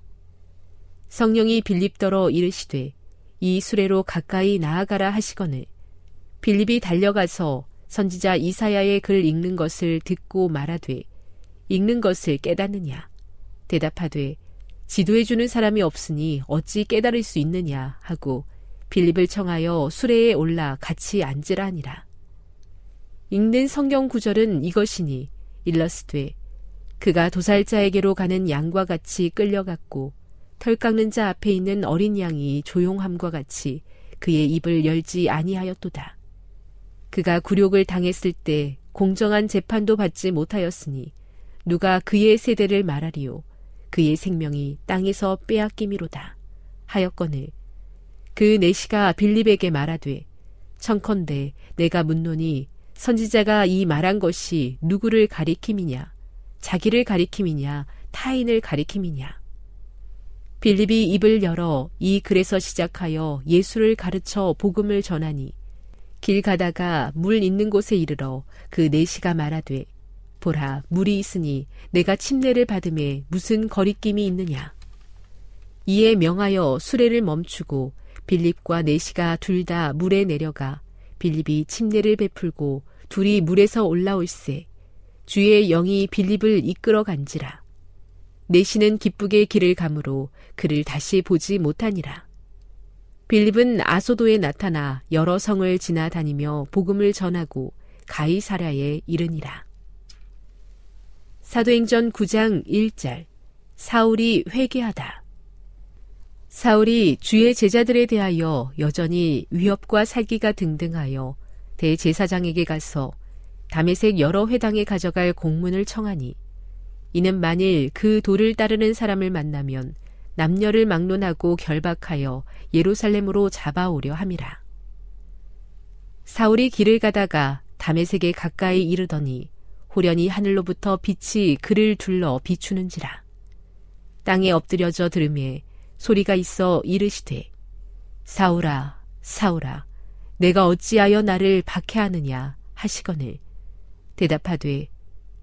Speaker 1: 성령이 빌립더러 이르시되 이 수레로 가까이 나아가라 하시거늘 빌립이 달려가서 선지자 이사야의 글 읽는 것을 듣고 말하되 읽는 것을 깨닫느냐 대답하되 지도해 주는 사람이 없으니 어찌 깨달을 수 있느냐 하고 빌립을 청하여 수레에 올라 같이 앉으라 하니라. 읽는 성경 구절은 이것이니 일러스되 그가 도살자에게로 가는 양과 같이 끌려갔고 털 깎는 자 앞에 있는 어린 양이 조용함과 같이 그의 입을 열지 아니하였도다. 그가 굴욕을 당했을 때 공정한 재판도 받지 못하였으니 누가 그의 세대를 말하리요 그의 생명이 땅에서 빼앗김이로다 하였거늘 그 내시가 빌립에게 말하되 청컨대 내가 묻노니 선지자가 이 말한 것이 누구를 가리킴이냐? 자기를 가리킴이냐? 타인을 가리킴이냐? 빌립이 입을 열어 이 글에서 시작하여 예수를 가르쳐 복음을 전하니 길 가다가 물 있는 곳에 이르러 그 내시가 말하되 보라 물이 있으니 내가 침례를 받음에 무슨 거리낌이 있느냐 이에 명하여 수레를 멈추고 빌립과 내시가 둘 다 물에 내려가 빌립이 침례를 베풀고 둘이 물에서 올라올세 주의 영이 빌립을 이끌어 간지라. 내시는 기쁘게 길을 가므로 그를 다시 보지 못하니라. 빌립은 아소도에 나타나 여러 성을 지나다니며 복음을 전하고 가이사랴에 이르니라. 사도행전 9장 1절. 사울이 회개하다. 사울이 주의 제자들에 대하여 여전히 위협과 살기가 등등하여 대제사장에게 가서 담에색 여러 회당에 가져갈 공문을 청하니 이는 만일 그 도를 따르는 사람을 만나면 남녀를 막론하고 결박하여 예루살렘으로 잡아오려 함이라. 사울이 길을 가다가 담에색에 가까이 이르더니 호련히 하늘로부터 빛이 그를 둘러 비추는지라. 땅에 엎드려져 들음에 소리가 있어 이르시되 사울아 사울아 내가 어찌하여 나를 박해하느냐 하시거늘 대답하되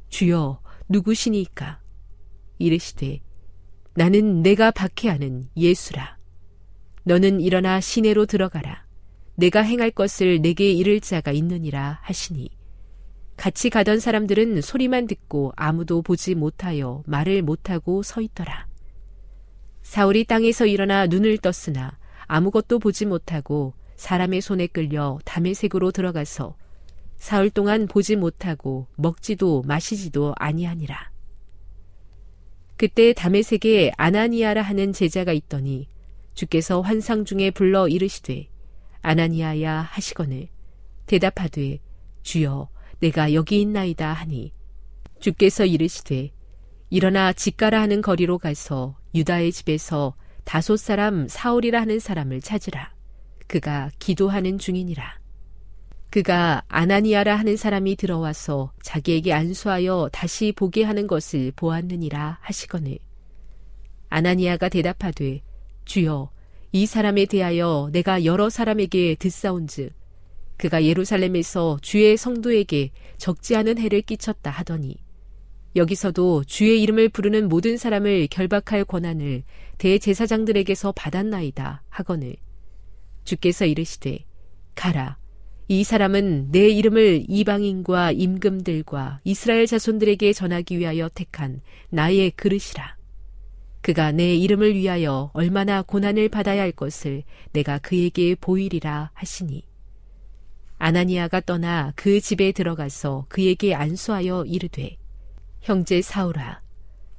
Speaker 1: 주여 누구시니까? 이르시되 나는 내가 박해하는 예수라. 너는 일어나 시내로 들어가라. 내가 행할 것을 내게 이를 자가 있느니라 하시니. 같이 가던 사람들은 소리만 듣고 아무도 보지 못하여 말을 못하고 서 있더라. 사울이 땅에서 일어나 눈을 떴으나 아무것도 보지 못하고 사람의 손에 끌려 담의 색으로 들어가서 사흘 동안 보지 못하고 먹지도 마시지도 아니하니라. 그때 담의색에 아나니아라 하는 제자가 있더니 주께서 환상 중에 불러 이르시되 아나니아야 하시거늘 대답하되 주여 내가 여기 있나이다 하니 주께서 이르시되 일어나 집가라 하는 거리로 가서 유다의 집에서 다섯 사람 사울이라 하는 사람을 찾으라. 그가 기도하는 중이니라. 그가 아나니아라 하는 사람이 들어와서 자기에게 안수하여 다시 보게 하는 것을 보았느니라 하시거늘. 아나니아가 대답하되 주여 이 사람에 대하여 내가 여러 사람에게 듣사온즉 그가 예루살렘에서 주의 성도에게 적지 않은 해를 끼쳤다 하더니 여기서도 주의 이름을 부르는 모든 사람을 결박할 권한을 대제사장들에게서 받았나이다 하거늘 주께서 이르시되 가라 이 사람은 내 이름을 이방인과 임금들과 이스라엘 자손들에게 전하기 위하여 택한 나의 그릇이라. 그가 내 이름을 위하여 얼마나 고난을 받아야 할 것을 내가 그에게 보이리라 하시니. 아나니아가 떠나 그 집에 들어가서 그에게 안수하여 이르되 형제 사울아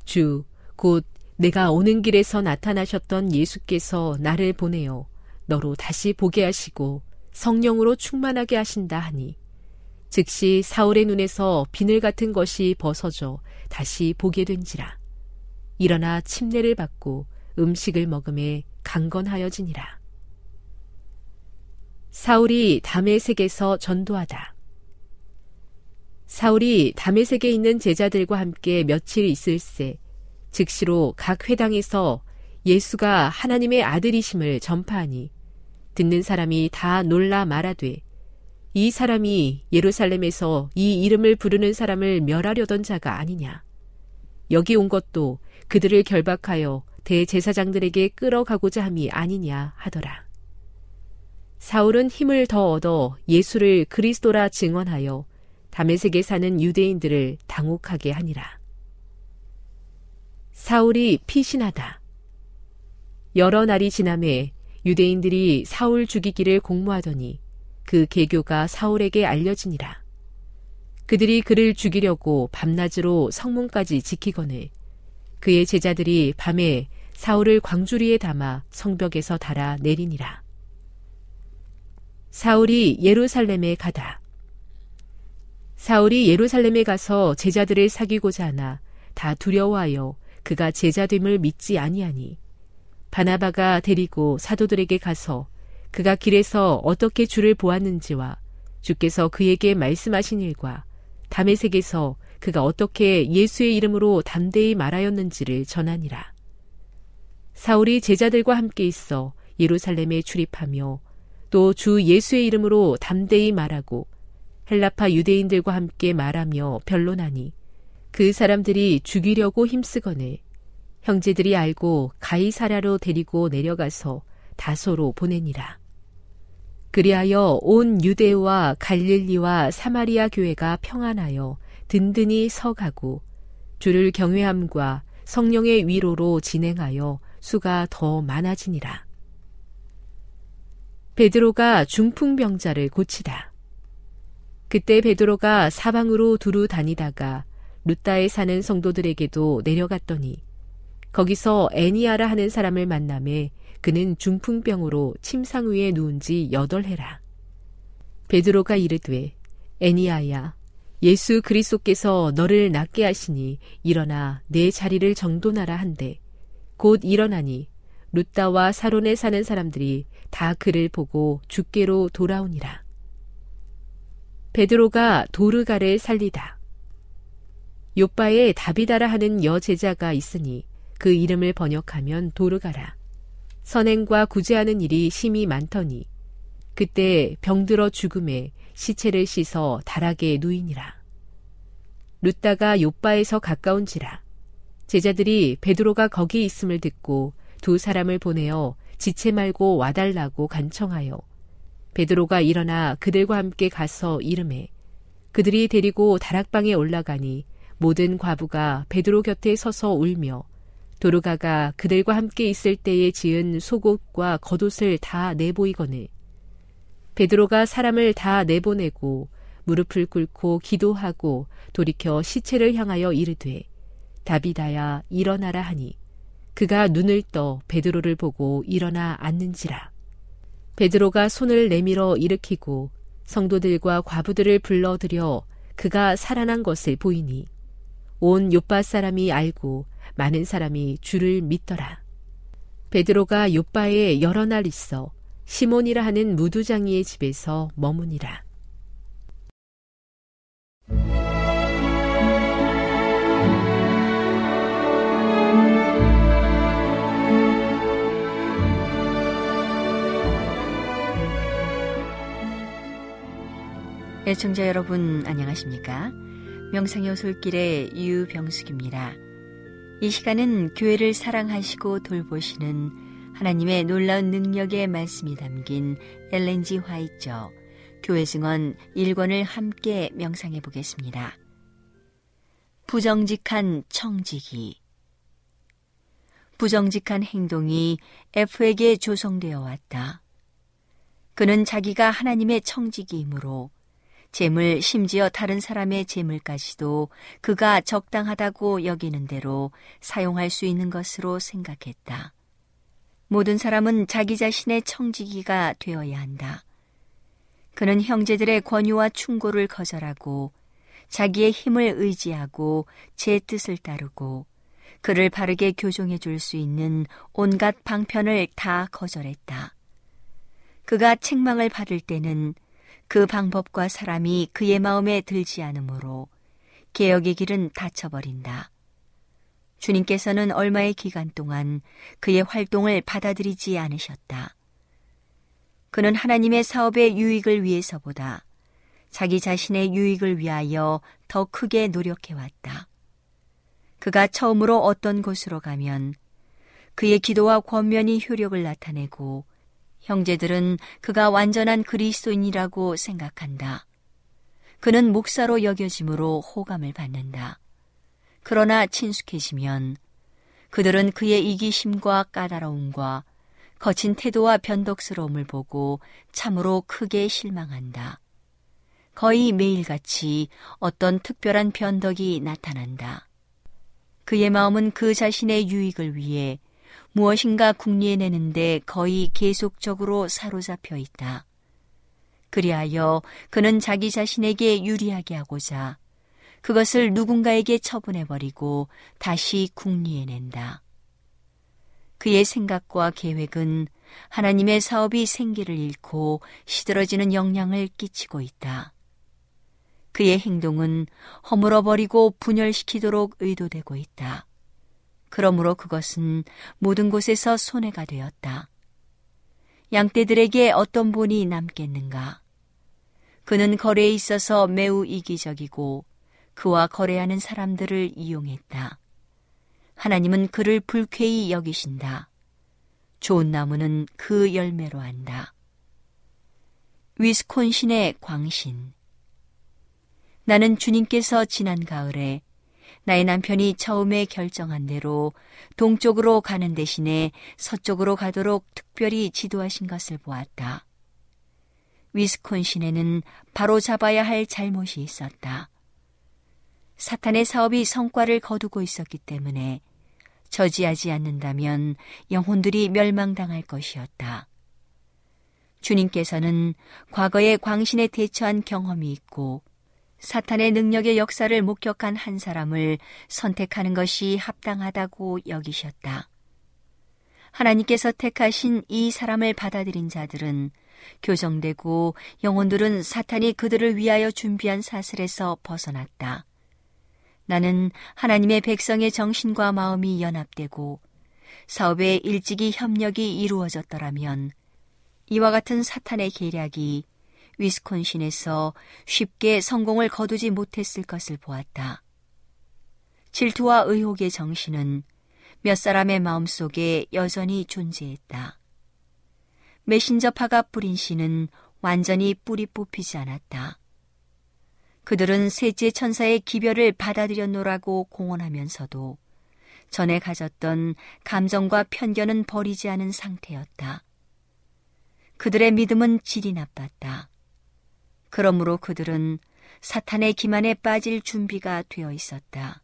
Speaker 1: 주 곧 내가 오는 길에서 나타나셨던 예수께서 나를 보내어 너로 다시 보게 하시고 성령으로 충만하게 하신다 하니 즉시 사울의 눈에서 비늘 같은 것이 벗어져 다시 보게 된지라. 일어나 침례를 받고 음식을 먹음에 강건하여지니라. 사울이 담의색에서 전도하다. 사울이 담의색에 있는 제자들과 함께 며칠 있을새 즉시로 각 회당에서 예수가 하나님의 아들이심을 전파하니 듣는 사람이 다 놀라 말하되 이 사람이 예루살렘에서 이 이름을 부르는 사람을 멸하려던 자가 아니냐. 여기 온 것도 그들을 결박하여 대제사장들에게 끌어가고자 함이 아니냐 하더라. 사울은 힘을 더 얻어 예수를 그리스도라 증언하여 다메섹에 사는 유대인들을 당혹하게 하니라. 사울이 피신하다. 여러 날이 지남에 유대인들이 사울 죽이기를 공모하더니 그 계교가 사울에게 알려지니라. 그들이 그를 죽이려고 밤낮으로 성문까지 지키거늘 그의 제자들이 밤에 사울을 광주리에 담아 성벽에서 달아 내리니라. 사울이 예루살렘에 가다. 사울이 예루살렘에 가서 제자들을 사귀고자 하나 다 두려워하여 그가 제자됨을 믿지 아니하니 바나바가 데리고 사도들에게 가서 그가 길에서 어떻게 주를 보았는지와 주께서 그에게 말씀하신 일과 담의 색에서 그가 어떻게 예수의 이름으로 담대히 말하였는지를 전하니라. 사울이 제자들과 함께 있어 예루살렘에 출입하며 또 주 예수의 이름으로 담대히 말하고 헬라파 유대인들과 함께 말하며 변론하니 그 사람들이 죽이려고 힘쓰거늘 형제들이 알고 가이사라로 데리고 내려가서 다소로 보내니라. 그리하여 온 유대와 갈릴리와 사마리아 교회가 평안하여 든든히 서가고 주를 경외함과 성령의 위로로 진행하여 수가 더 많아지니라. 베드로가 중풍병자를 고치다. 그때 베드로가 사방으로 두루 다니다가 루따에 사는 성도들에게도 내려갔더니 거기서 애니아라 하는 사람을 만남에 그는 중풍병으로 침상 위에 누운 지 여덟 해라. 베드로가 이르되 애니아야 예수 그리스도께서 너를 낫게 하시니 일어나 내 자리를 정돈하라 한데 곧 일어나니 루따와 사론에 사는 사람들이 다 그를 보고 죽게로 돌아오니라. 베드로가 도르가를 살리다. 요빠에 다비다라 하는 여제자가 있으니 그 이름을 번역하면 도르가라. 선행과 구제하는 일이 심히 많더니 그때 병들어 죽음에 시체를 씻어 다락에 누이니라. 루따가 요빠에서 가까운지라 제자들이 베드로가 거기 있음을 듣고 두 사람을 보내어 지체 말고 와달라고 간청하여 베드로가 일어나 그들과 함께 가서 이름해 그들이 데리고 다락방에 올라가니 모든 과부가 베드로 곁에 서서 울며 도르가가 그들과 함께 있을 때에 지은 속옷과 겉옷을 다 내보이거늘. 베드로가 사람을 다 내보내고 무릎을 꿇고 기도하고 돌이켜 시체를 향하여 이르되 다비다야 일어나라 하니. 그가 눈을 떠 베드로를 보고 일어나 앉는지라. 베드로가 손을 내밀어 일으키고 성도들과 과부들을 불러들여 그가 살아난 것을 보이니 온 요빠 사람이 알고 많은 사람이 주를 믿더라. 베드로가 요빠에 여러 날 있어 시몬이라 하는 무두장이의 집에서 머무니라.
Speaker 4: 애청자 여러분 안녕하십니까? 명상의 오솔길의 유병숙입니다. 이 시간은 교회를 사랑하시고 돌보시는 하나님의 놀라운 능력의 말씀이 담긴 엘렌지 화이처 교회 증언 1권을 함께 명상해 보겠습니다. 부정직한 청지기 부정직한 행동이 F에게 조성되어 왔다. 그는 자기가 하나님의 청지기이므로 재물 심지어 다른 사람의 재물까지도 그가 적당하다고 여기는 대로 사용할 수 있는 것으로 생각했다. 모든 사람은 자기 자신의 청지기가 되어야 한다. 그는 형제들의 권유와 충고를 거절하고 자기의 힘을 의지하고 제 뜻을 따르고 그를 바르게 교정해 줄 수 있는 온갖 방편을 다 거절했다. 그가 책망을 받을 때는 그 방법과 사람이 그의 마음에 들지 않으므로 개혁의 길은 닫혀버린다. 주님께서는 얼마의 기간 동안 그의 활동을 받아들이지 않으셨다. 그는 하나님의 사업의 유익을 위해서보다 자기 자신의 유익을 위하여 더 크게 노력해왔다. 그가 처음으로 어떤 곳으로 가면 그의 기도와 권면이 효력을 나타내고 형제들은 그가 완전한 그리스도인이라고 생각한다. 그는 목사로 여겨짐으로 호감을 받는다. 그러나 친숙해지면 그들은 그의 이기심과 까다로움과 거친 태도와 변덕스러움을 보고 참으로 크게 실망한다. 거의 매일같이 어떤 특별한 변덕이 나타난다. 그의 마음은 그 자신의 유익을 위해 무엇인가 궁리해내는데 거의 계속적으로 사로잡혀 있다. 그리하여 그는 자기 자신에게 유리하게 하고자 그것을 누군가에게 처분해버리고 다시 궁리해낸다. 그의 생각과 계획은 하나님의 사업이 생기를 잃고 시들어지는 영향을 끼치고 있다. 그의 행동은 허물어버리고 분열시키도록 의도되고 있다. 그러므로 그것은 모든 곳에서 손해가 되었다. 양떼들에게 어떤 본이 남겠는가? 그는 거래에 있어서 매우 이기적이고 그와 거래하는 사람들을 이용했다. 하나님은 그를 불쾌히 여기신다. 좋은 나무는 그 열매로 한다. 위스콘신의 광신. 나는 주님께서 지난 가을에 나의 남편이 처음에 결정한 대로 동쪽으로 가는 대신에 서쪽으로 가도록 특별히 지도하신 것을 보았다. 위스콘신에는 바로 잡아야 할 잘못이 있었다. 사탄의 사업이 성과를 거두고 있었기 때문에 저지하지 않는다면 영혼들이 멸망당할 것이었다. 주님께서는 과거에 광신에 대처한 경험이 있고 사탄의 능력의 역사를 목격한 한 사람을 선택하는 것이 합당하다고 여기셨다. 하나님께서 택하신 이 사람을 받아들인 자들은 교정되고 영혼들은 사탄이 그들을 위하여 준비한 사슬에서 벗어났다. 나는 하나님의 백성의 정신과 마음이 연합되고 사업에 일찍이 협력이 이루어졌더라면 이와 같은 사탄의 계략이 위스콘신에서 쉽게 성공을 거두지 못했을 것을 보았다. 질투와 의혹의 정신은 몇 사람의 마음속에 여전히 존재했다. 메신저 파가 뿌린 씨는 완전히 뿌리 뽑히지 않았다. 그들은 셋째 천사의 기별을 받아들였노라고 공언하면서도 전에 가졌던 감정과 편견은 버리지 않은 상태였다. 그들의 믿음은 질이 나빴다. 그러므로 그들은 사탄의 기만에 빠질 준비가 되어 있었다.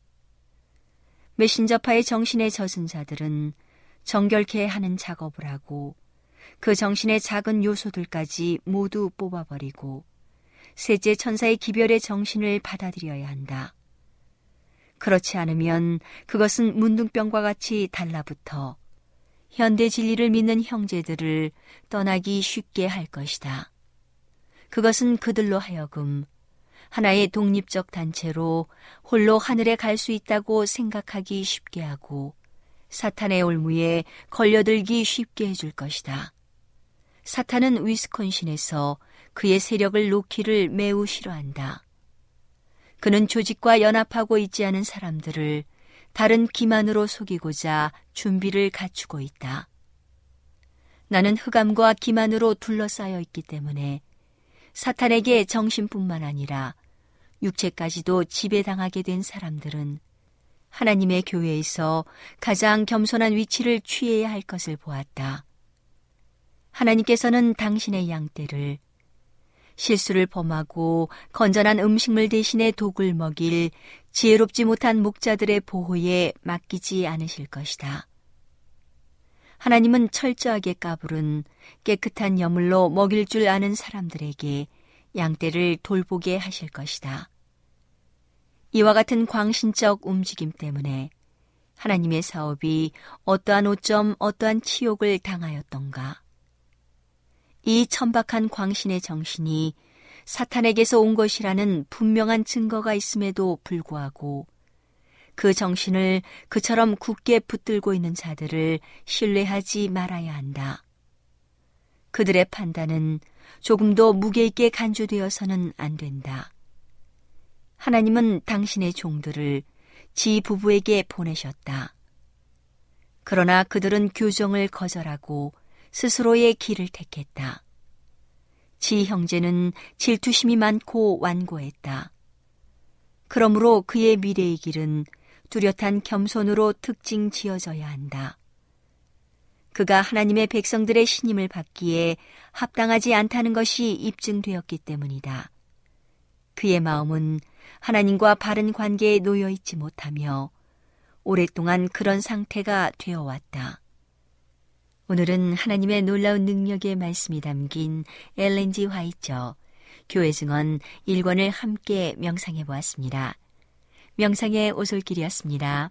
Speaker 4: 메신저파의 정신에 젖은 자들은 정결케 하는 작업을 하고 그 정신의 작은 요소들까지 모두 뽑아버리고 셋째 천사의 기별의 정신을 받아들여야 한다. 그렇지 않으면 그것은 문둥병과 같이 달라붙어 현대 진리를 믿는 형제들을 떠나기 쉽게 할 것이다. 그것은 그들로 하여금 하나의 독립적 단체로 홀로 하늘에 갈 수 있다고 생각하기 쉽게 하고 사탄의 올무에 걸려들기 쉽게 해줄 것이다. 사탄은 위스콘신에서 그의 세력을 놓기를 매우 싫어한다. 그는 조직과 연합하고 있지 않은 사람들을 다른 기만으로 속이고자 준비를 갖추고 있다. 나는 흑암과 기만으로 둘러싸여 있기 때문에 사탄에게 정신뿐만 아니라 육체까지도 지배당하게 된 사람들은 하나님의 교회에서 가장 겸손한 위치를 취해야 할 것을 보았다. 하나님께서는 당신의 양떼를 실수를 범하고 건전한 음식물 대신에 독을 먹일 지혜롭지 못한 목자들의 보호에 맡기지 않으실 것이다. 하나님은 철저하게 까부른 깨끗한 여물로 먹일 줄 아는 사람들에게 양떼를 돌보게 하실 것이다. 이와 같은 광신적 움직임 때문에 하나님의 사업이 어떠한 오점, 어떠한 치욕을 당하였던가. 이 천박한 광신의 정신이 사탄에게서 온 것이라는 분명한 증거가 있음에도 불구하고 그 정신을 그처럼 굳게 붙들고 있는 자들을 신뢰하지 말아야 한다. 그들의 판단은 조금도 무게 있게 간주되어서는 안 된다. 하나님은 당신의 종들을 지 부부에게 보내셨다. 그러나 그들은 교정을 거절하고 스스로의 길을 택했다. 지 형제는 질투심이 많고 완고했다. 그러므로 그의 미래의 길은 뚜렷한 겸손으로 특징 지어져야 한다. 그가 하나님의 백성들의 신임을 받기에 합당하지 않다는 것이 입증되었기 때문이다. 그의 마음은 하나님과 바른 관계에 놓여 있지 못하며 오랫동안 그런 상태가 되어 왔다. 오늘은 하나님의 놀라운 능력의 말씀이 담긴 엘렌지 화이처 교회 증언 1권을 함께 명상해 보았습니다. 명상의 오솔길이었습니다.